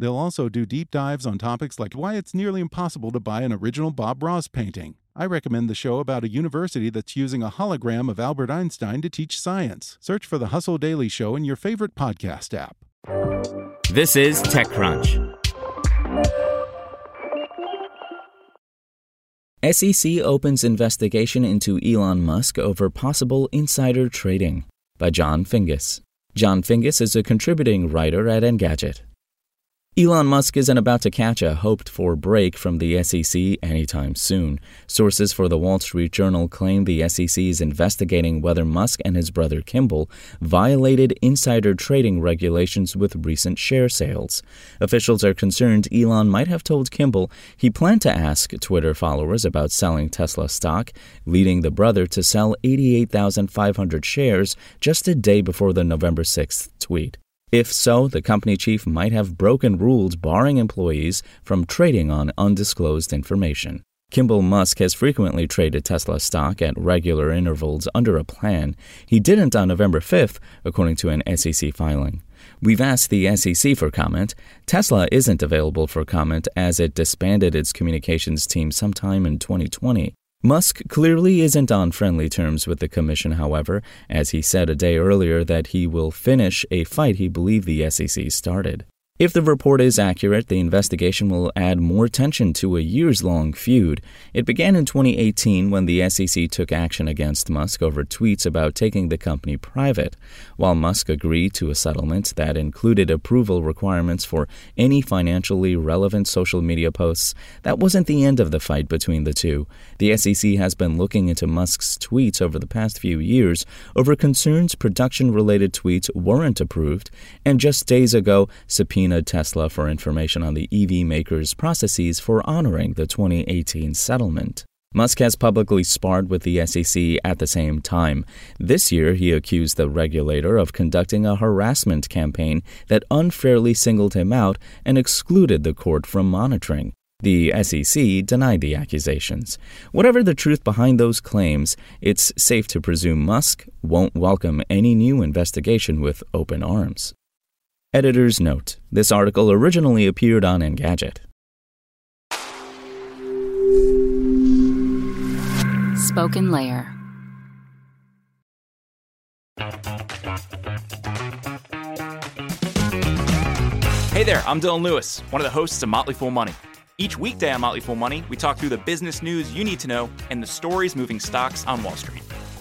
They'll also do deep dives on topics like why it's nearly impossible to buy an original Bob Ross painting. I recommend the show about a university that's using a hologram of Albert Einstein to teach science. Search for the Hustle Daily Show in your favorite podcast app. This is TechCrunch. SEC opens investigation into Elon Musk over possible insider trading by John Fingas. John Fingas is a contributing writer at Engadget. Elon Musk isn't about to catch a hoped for break from the SEC anytime soon. Sources for the Wall Street Journal claim the SEC is investigating whether Musk and his brother Kimbal violated insider trading regulations with recent share sales. Officials are concerned Elon might have told Kimbal he planned to ask Twitter followers about selling Tesla stock, leading the brother to sell 88,500 shares just a day before the November 6th tweet. If so, the company chief might have broken rules barring employees from trading on undisclosed information. Kimbal Musk has frequently traded Tesla stock at regular intervals under a plan. He didn't on November 5th, according to an SEC filing. We've asked the SEC for comment. Tesla isn't available for comment as it disbanded its communications team sometime in 2020. Musk clearly isn't on friendly terms with the commission, however, as he said a day earlier that he will finish a fight he believed the SEC started. If the report is accurate, the investigation will add more tension to a years long feud. It began in 2018 when the SEC took action against Musk over tweets about taking the company private. While Musk agreed to a settlement that included approval requirements for any financially relevant social media posts, that wasn't the end of the fight between the two. The SEC has been looking into Musk's tweets over the past few years over concerns production related tweets weren't approved, and just days ago, subpoenaed subpoenaed Tesla for information on the EV maker's processes for honoring the 2018 settlement. Musk has publicly sparred with the SEC at the same time. This year, he accused the regulator of conducting a harassment campaign that unfairly singled him out and excluded the court from monitoring. The SEC denied the accusations. Whatever the truth behind those claims, it's safe to presume Musk won't welcome any new investigation with open arms. Editor's note this article originally appeared on Engadget. Spoken Layer. Hey there, I'm Dylan Lewis, one of the hosts of Motley Fool Money. Each weekday on Motley Fool Money, we talk through the business news you need to know and the stories moving stocks on Wall Street.